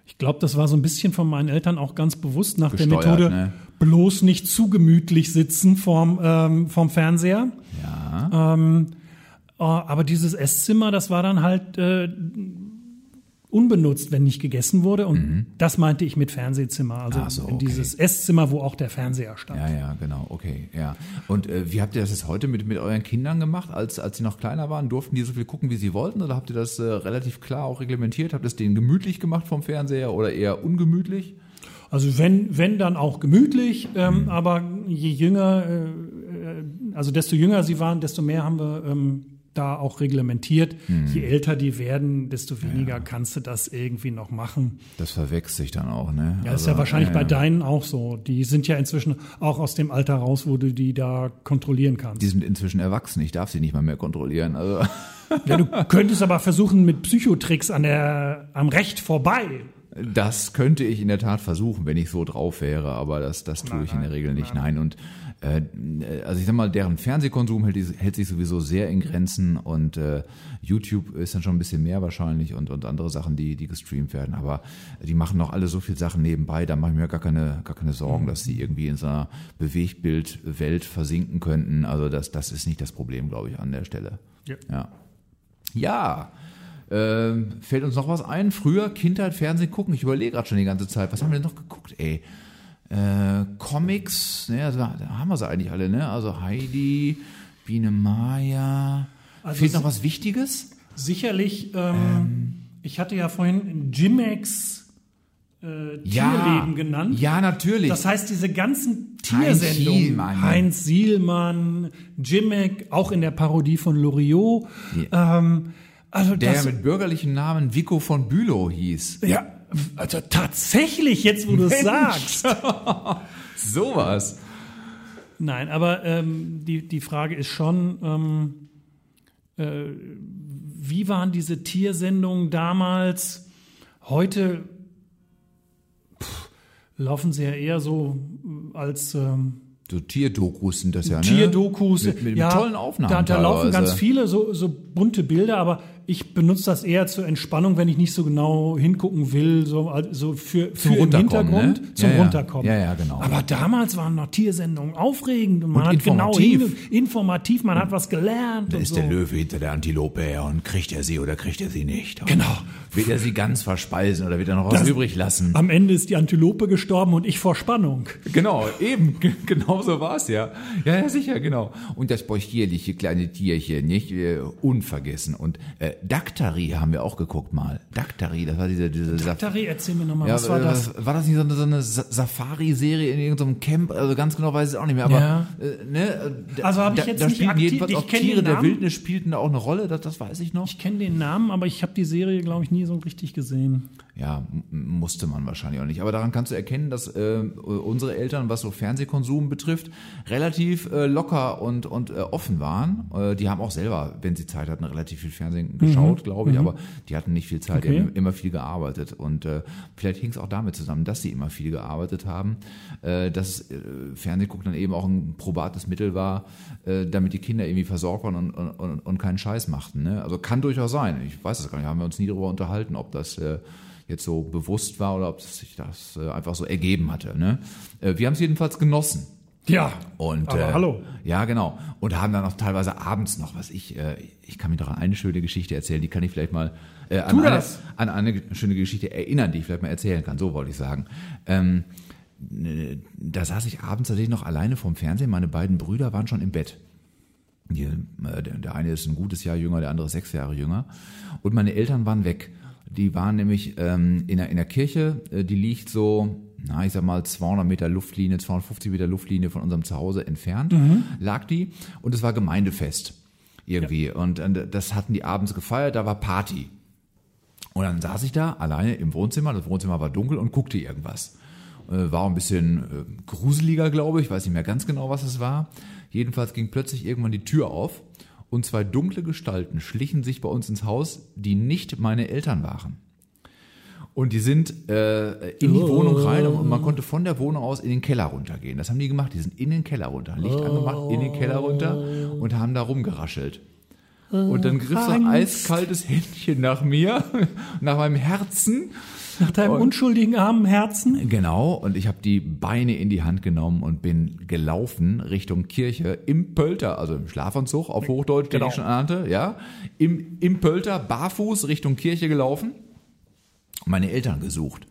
Ich glaube, das war so ein bisschen von meinen Eltern auch ganz bewusst nach der Gesteuert, Methode, ne? bloß nicht zu gemütlich sitzen vorm, ähm, vorm Fernseher. Ja. Ähm, äh, aber dieses Esszimmer, das war dann halt äh, unbenutzt, wenn nicht gegessen wurde. Und das meinte ich mit Fernsehzimmer. Also Mhm. So, in okay. dieses Esszimmer, wo auch der Fernseher stand. Ja, ja, genau, okay, ja. Und äh, wie habt ihr das jetzt heute mit, mit euren Kindern gemacht, als, als sie noch kleiner waren? Durften die so viel gucken, wie sie wollten? Oder habt ihr das äh, relativ klar auch reglementiert? Habt ihr es denen gemütlich gemacht vom Fernseher oder eher ungemütlich? Also wenn, wenn dann auch gemütlich, Mhm. ähm, aber je jünger, äh, äh, also desto jünger sie waren, desto mehr haben wir ähm, da auch reglementiert. Je älter die werden, desto weniger kannst du das irgendwie noch machen. Das verwechselt sich dann auch, ne? Ja, ist ja wahrscheinlich bei deinen auch so. Die sind ja inzwischen auch aus dem Alter raus, wo du die da kontrollieren kannst. Die sind inzwischen erwachsen, ich darf sie nicht mal mehr kontrollieren. Also Ja, du könntest aber versuchen mit Psychotricks an der, am Recht vorbei. Das könnte ich in der Tat versuchen, wenn ich so drauf wäre, aber das, das tue ich in der Regel nicht. Nein. Und äh, also ich sag mal, deren Fernsehkonsum hält, hält sich sowieso sehr in Grenzen und äh, YouTube ist dann schon ein bisschen mehr wahrscheinlich und, und andere Sachen, die, die gestreamt werden. Aber die machen noch alle so viel Sachen nebenbei, da mache ich mir gar keine, gar keine Sorgen, dass sie irgendwie in so einer Bewegtbildwelt versinken könnten. Also das, das ist nicht das Problem, glaube ich, an der Stelle. Ja. Ja. Ja. Ähm, fällt uns noch was ein? Früher Kindheit, Fernsehen gucken. Ich überlege gerade schon die ganze Zeit. Was haben wir denn noch geguckt, ey? Äh, Comics, ne, also da haben wir sie eigentlich alle, ne? Also Heidi, Biene Maya. Also Fehlt noch was Wichtiges? Sicherlich, ähm, ich hatte ja vorhin Jimex äh, Tierleben genannt. Ja, natürlich. Das heißt, diese ganzen Heinz Tiersendungen, Sielmann. Heinz Sielmann, Jimmick, auch in der Parodie von Loriot. Ähm, also der das, mit bürgerlichem Namen Vico von Bülow hieß. ja, also tatsächlich, jetzt wo du es sagst. Sowas. Nein, aber ähm, die, die Frage ist schon, ähm, äh, wie waren diese Tiersendungen damals? Heute pff, laufen sie ja eher so äh, als ähm, So Tierdokus sind das ja, ne? Tierdokus. Mit, mit, ja, tollen Aufnahmen. Da, da laufen ganz viele so, so bunte Bilder, aber ich benutze das eher zur Entspannung, wenn ich nicht so genau hingucken will, so, also für, für im Runterkommen, Hintergrund ne? zum Ja, ja. Runterkommen. Ja, ja, genau. Aber damals waren noch Tiersendungen aufregend und man Und hat genau informativ. hin, informativ, man hat was gelernt. Da und ist so. der Löwe hinter der Antilope her und kriegt er sie oder kriegt er sie nicht? Genau. Wird er sie ganz verspeisen oder wird er noch was Das- übrig lassen? Am Ende ist die Antilope gestorben und ich vor Spannung. Genau, eben, genau so war's ja. Ja, ja, sicher, genau. Und das possierliche kleine Tierchen, nicht? Äh, unvergessen. Und äh, Daktari haben wir auch geguckt mal. Daktari, das war diese, diese Saf- Tari, erzähl mir nochmal, ja, was war äh, das? War das nicht so eine, so eine Sa- Safari-Serie in irgendeinem Camp? Also ganz genau weiß ich es auch nicht mehr. Aber Ja. äh, ne, äh, da- Also hab ich da, jetzt da nicht spielten aktiv- jedenfalls ich auch Tiere der. Wildnis spielten da auch eine Rolle. Das, das weiß ich noch. Ich kenne den Namen, aber ich habe die Serie, glaube ich, nie so richtig gesehen. Ja, musste man wahrscheinlich auch nicht. Aber daran kannst du erkennen, dass äh, unsere Eltern, was so Fernsehkonsum betrifft, relativ äh, locker und, und äh, offen waren. Äh, die haben auch selber, wenn sie Zeit hatten, relativ viel Fernsehen geschaut, glaube ich, aber die hatten nicht viel Zeit, die Okay. haben immer viel gearbeitet. Und äh, vielleicht hing es auch damit zusammen, dass sie immer viel gearbeitet haben, äh, dass äh, Fernsehgucken dann eben auch ein probates Mittel war, äh, damit die Kinder irgendwie versorgt waren und, und, und, und keinen Scheiß machten. Ne? Also kann durchaus sein. Ich weiß es gar nicht, haben wir uns nie darüber unterhalten, ob das äh, jetzt so bewusst war oder ob sich das äh, einfach so ergeben hatte. Ne? Äh, wir haben es jedenfalls genossen. Ja, Und, aber äh, hallo. Ja, genau. Und haben dann auch teilweise abends noch, was ich, äh, ich kann mir doch an eine schöne Geschichte erzählen, die kann ich vielleicht mal äh, an, eine, an eine schöne Geschichte erinnern, die ich vielleicht mal erzählen kann, so wollte ich sagen. Ähm, äh, da saß ich abends tatsächlich noch alleine vorm Fernsehen, meine beiden Brüder waren schon im Bett. Die, äh, der, der eine ist ein gutes Jahr jünger, der andere sechs Jahre jünger. Und meine Eltern waren weg. Die waren nämlich ähm, in, der, in der Kirche, äh, die liegt so, na, ich sag mal, 200 Meter Luftlinie, 250 Meter Luftlinie von unserem Zuhause entfernt, lag die. Und es war Gemeindefest irgendwie. Und äh, das hatten die abends gefeiert, da war Party. Und dann saß ich da alleine im Wohnzimmer, das Wohnzimmer war dunkel und guckte irgendwas. Äh, War ein bisschen äh, gruseliger, glaube ich, weiß nicht mehr ganz genau, was es war. Jedenfalls ging plötzlich irgendwann die Tür auf und zwei dunkle Gestalten schlichen sich bei uns ins Haus, die nicht meine Eltern waren. Und die sind äh, in die Wohnung rein und man konnte von der Wohnung aus in den Keller runtergehen. Das haben die gemacht. Die sind in den Keller runter, Licht angemacht, in den Keller runter und haben da rumgeraschelt. Und dann griff so ein eiskaltes Händchen nach mir, nach meinem Herzen. Nach deinem unschuldigen armen Herzen. Genau, und ich habe die Beine in die Hand genommen und bin gelaufen Richtung Kirche im Pölter, also im Schlafanzug auf Hochdeutsch, den Genau. ich schon ahnte, ja, im, im Pölter, barfuß Richtung Kirche gelaufen, meine Eltern gesucht.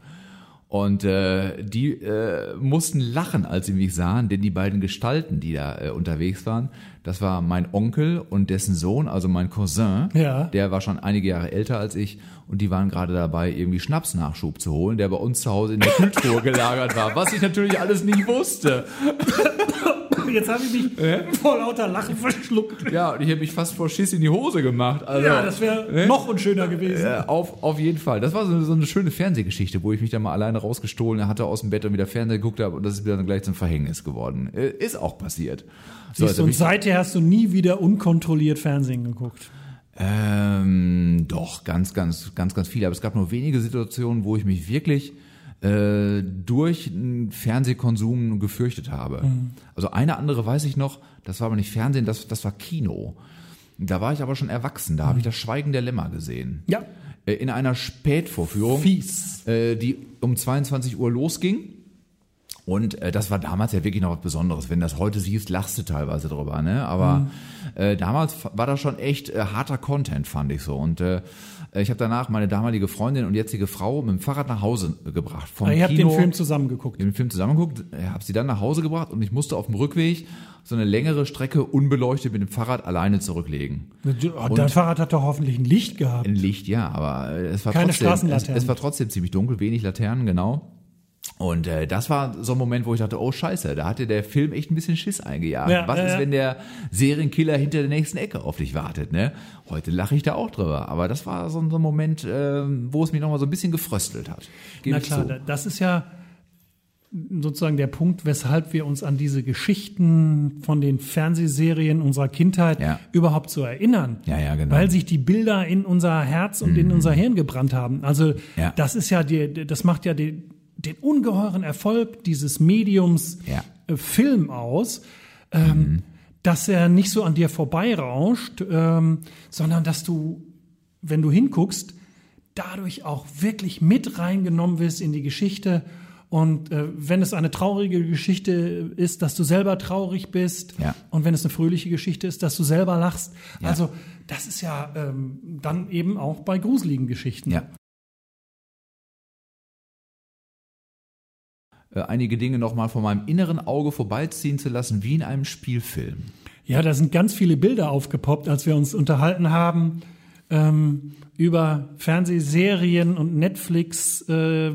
Und äh, die äh, mussten lachen, als sie mich sahen, denn die beiden Gestalten, die da äh, unterwegs waren, das war mein Onkel und dessen Sohn, also mein Cousin. Ja. Der war schon einige Jahre älter als ich und die waren gerade dabei, irgendwie Schnapsnachschub zu holen, der bei uns zu Hause in der Kühltruhe gelagert war, was ich natürlich alles nicht wusste. Jetzt habe ich mich vor lauter Lachen verschluckt. Ja, und ich habe mich fast vor Schiss in die Hose gemacht. Also, Ja, das wäre ne? noch unschöner gewesen. Äh, auf, auf jeden Fall. Das war so, so eine schöne Fernsehgeschichte, wo ich mich dann mal alleine rausgestohlen hatte aus dem Bett und wieder Fernseher geguckt habe und das ist mir dann gleich zum Verhängnis geworden. Äh, Ist auch passiert. So, Siehst jetzt du, und seither hast du nie wieder unkontrolliert Fernsehen geguckt. Ähm, doch, ganz, ganz, ganz, ganz viele. Aber es gab nur wenige Situationen, wo ich mich wirklich äh, durch einen Fernsehkonsum gefürchtet habe. Also eine andere weiß ich noch, das war aber nicht Fernsehen, das, das war Kino. Da war ich aber schon erwachsen, da habe ich das Schweigen der Lämmer gesehen. Ja. Äh, In einer Spätvorführung, Fies. äh, die um 22 Uhr losging. Und äh, das war damals ja wirklich noch was Besonderes. Wenn du das heute siehst, lachst du teilweise drüber, ne? Aber äh, damals war das schon echt äh, harter Content, fand ich so. Und äh, ich habe danach meine damalige Freundin und jetzige Frau mit dem Fahrrad nach Hause gebracht. Vom Ich habe den Film zusammen geguckt. den Film zusammengeguckt, habe sie dann nach Hause gebracht und ich musste auf dem Rückweg so eine längere Strecke unbeleuchtet mit dem Fahrrad alleine zurücklegen. Dein Fahrrad hat doch hoffentlich ein Licht gehabt. Ein Licht, ja, aber äh, es war Keine trotzdem, es, Straßenlaternen. es war trotzdem ziemlich dunkel, wenig Laternen, genau. Und äh, das war so ein Moment, wo ich dachte, oh Scheiße, da hatte der Film echt ein bisschen Schiss eingejagt. Ja, Was ja, ist, wenn der Serienkiller hinter der nächsten Ecke auf dich wartet? Ne? Heute lache ich da auch drüber, aber das war so, ein- so ein Moment, äh, wo es mich nochmal so ein bisschen gefröstelt hat. Gebe Na klar, zu. da- das ist ja sozusagen der Punkt, weshalb wir uns an diese Geschichten von den Fernsehserien unserer Kindheit Ja. überhaupt so erinnern. Ja, ja, genau. Weil sich die Bilder in unser Herz und in unser Hirn gebrannt haben. Also das ist ja die, das macht ja die, den ungeheuren Erfolg dieses Mediums Ja. äh, Film aus. Ähm, Dass er nicht so an dir vorbeirauscht, ähm, sondern dass du, wenn du hinguckst, dadurch auch wirklich mit reingenommen wirst in die Geschichte. Und äh, wenn es eine traurige Geschichte ist, dass du selber traurig bist. Ja. Und wenn es eine fröhliche Geschichte ist, dass du selber lachst. Ja. Also das ist ja ähm, dann eben auch bei gruseligen Geschichten. Ja. Äh, Einige Dinge nochmal von meinem inneren Auge vorbeiziehen zu lassen, wie in einem Spielfilm. Ja, da sind ganz viele Bilder aufgepoppt, als wir uns unterhalten haben ähm, über Fernsehserien und Netflix äh.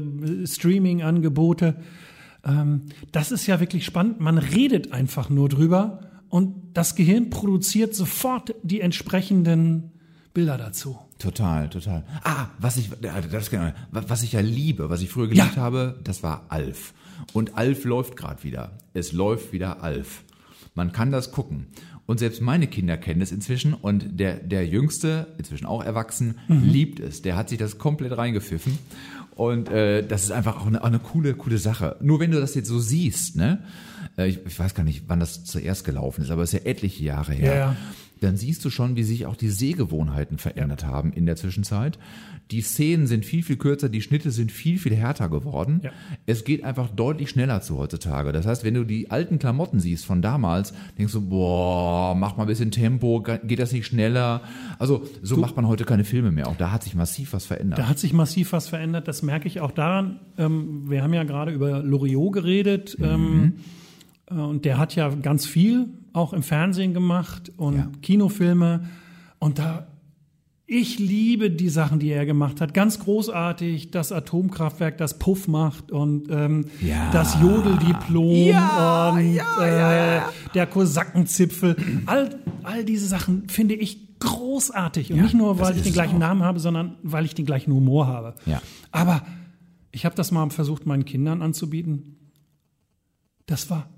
Ähm, das ist ja wirklich spannend. Man redet einfach nur drüber und das Gehirn produziert sofort die entsprechenden Bilder dazu. Total, total. Ah, was ich, ja, das, genau, was ich ja liebe, was ich früher geliebt Ja. habe, das war Alf. Und Alf läuft gerade wieder. Es läuft wieder Alf. Man kann das gucken. Und selbst meine Kinder kennen es inzwischen und der, der Jüngste, inzwischen auch erwachsen, liebt es. Der hat sich das komplett reingepfiffen. Und äh, das ist einfach auch eine, auch eine coole, coole Sache. Nur wenn du das jetzt so siehst, ne? Äh, ich, ich weiß gar nicht, wann das zuerst gelaufen ist, aber es ist ja etliche Jahre her Ja, ja. Dann siehst du schon, wie sich auch die Sehgewohnheiten verändert haben in der Zwischenzeit. Die Szenen sind viel, viel kürzer, die Schnitte sind viel, viel härter geworden. Ja. Es geht einfach deutlich schneller zu heutzutage. Das heißt, wenn du die alten Klamotten siehst von damals, denkst du, boah, mach mal ein bisschen Tempo, geht das nicht schneller? Also so macht man heute keine Filme mehr. Auch da hat sich massiv was verändert. Da hat sich massiv was verändert. Das merke ich auch daran. Ähm, wir haben ja gerade über Loriot geredet. Ähm, äh, und der hat ja ganz viel auch im Fernsehen gemacht und Ja. Kinofilme. Und da, ich liebe die Sachen, die er gemacht hat. Ganz großartig, das Atomkraftwerk, das Puff macht und ähm, Ja. das Jodeldiplom Ja, und äh, der Kosakenzipfel. All, all diese Sachen finde ich großartig. Und nicht nur, weil ich den gleichen auch. Namen habe, sondern weil ich den gleichen Humor habe. Aber ich habe das mal versucht, meinen Kindern anzubieten. Das war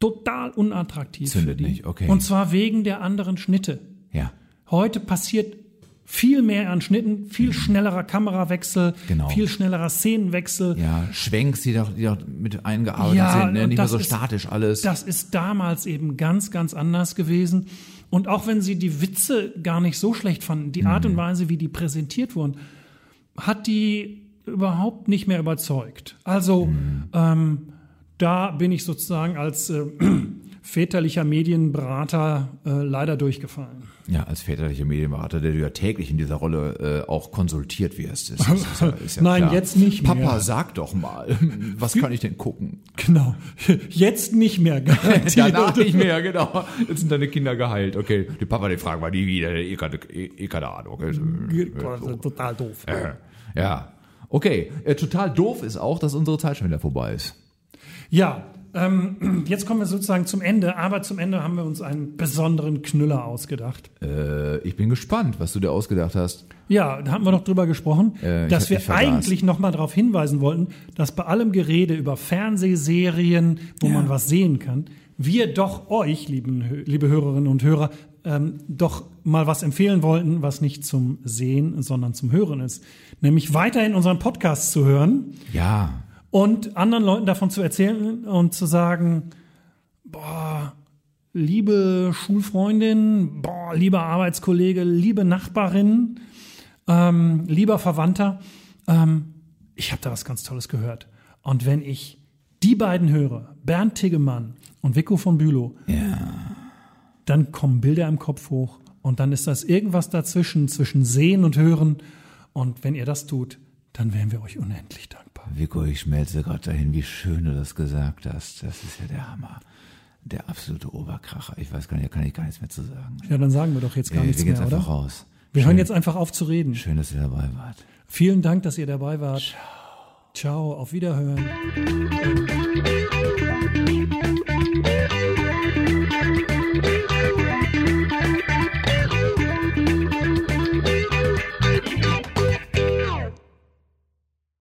total unattraktiv Zündet für die. nicht, okay. Und zwar wegen der anderen Schnitte. ja. Heute passiert viel mehr an Schnitten, viel schnellerer Kamerawechsel, Genau. viel schnellerer Szenenwechsel. Ja, Schwenks, die doch, die doch mit eingearbeitet Ja, sind, ne? nicht mehr so ist- statisch alles. Das ist damals eben ganz, ganz anders gewesen. Und auch wenn sie die Witze gar nicht so schlecht fanden, die Art und Weise, wie die präsentiert wurden, hat die überhaupt nicht mehr überzeugt. Also ähm, da bin ich sozusagen als äh, väterlicher Medienberater äh, leider durchgefallen. Ja, als väterlicher Medienberater, der du ja täglich in dieser Rolle äh, auch konsultiert wirst. Ist, ist, ja- ist ja Nein, klar. jetzt nicht mehr. Papa, sag doch mal, was kann ich denn gucken? Genau. Jetzt nicht mehr. Danach nicht mehr, genau. Jetzt sind deine Kinder geheilt. Okay, die Papa, die fragen wir nie wieder. Eh keine, eh, keine Ahnung. Boah, Total doof. Äh, Ja. Okay, äh, total doof ist auch, dass unsere Zeit schon wieder vorbei ist. Ja, ähm, jetzt kommen wir sozusagen zum Ende, aber zum Ende haben wir uns einen besonderen Knüller ausgedacht. Äh, ich bin gespannt, was du dir ausgedacht hast. Ja, da haben wir noch drüber gesprochen, Äh, ich dass hab- wir ich eigentlich noch mal darauf hinweisen wollten, dass bei allem Gerede über Fernsehserien, wo man was sehen kann, wir doch euch, lieben, liebe Hörerinnen und Hörer, ähm, doch mal was empfehlen wollten, was nicht zum Sehen, sondern zum Hören ist. Nämlich weiterhin unseren Podcast zu hören Ja, und anderen Leuten davon zu erzählen und zu sagen, boah, liebe Schulfreundin, boah, lieber Arbeitskollege, liebe Nachbarin, ähm, lieber Verwandter, ähm, ich habe da was ganz Tolles gehört. Und wenn ich die beiden höre, Bernd Tiggemann und Vico von Bülow, dann kommen Bilder im Kopf hoch und dann ist das irgendwas dazwischen, zwischen Sehen und Hören. Und wenn ihr das tut, dann wären wir euch unendlich dankbar. Vico, ich schmelze gerade dahin, wie schön du das gesagt hast. Das ist ja der Hammer. Der absolute Oberkracher. Ich weiß gar nicht, da kann ich gar nichts mehr zu sagen. Ja, dann sagen wir doch jetzt gar wir nichts gehen mehr, oder? raus. Wir schön, hören jetzt einfach auf zu reden. Schön, dass ihr dabei wart. Vielen Dank, dass ihr dabei wart. Ciao, auf Wiederhören.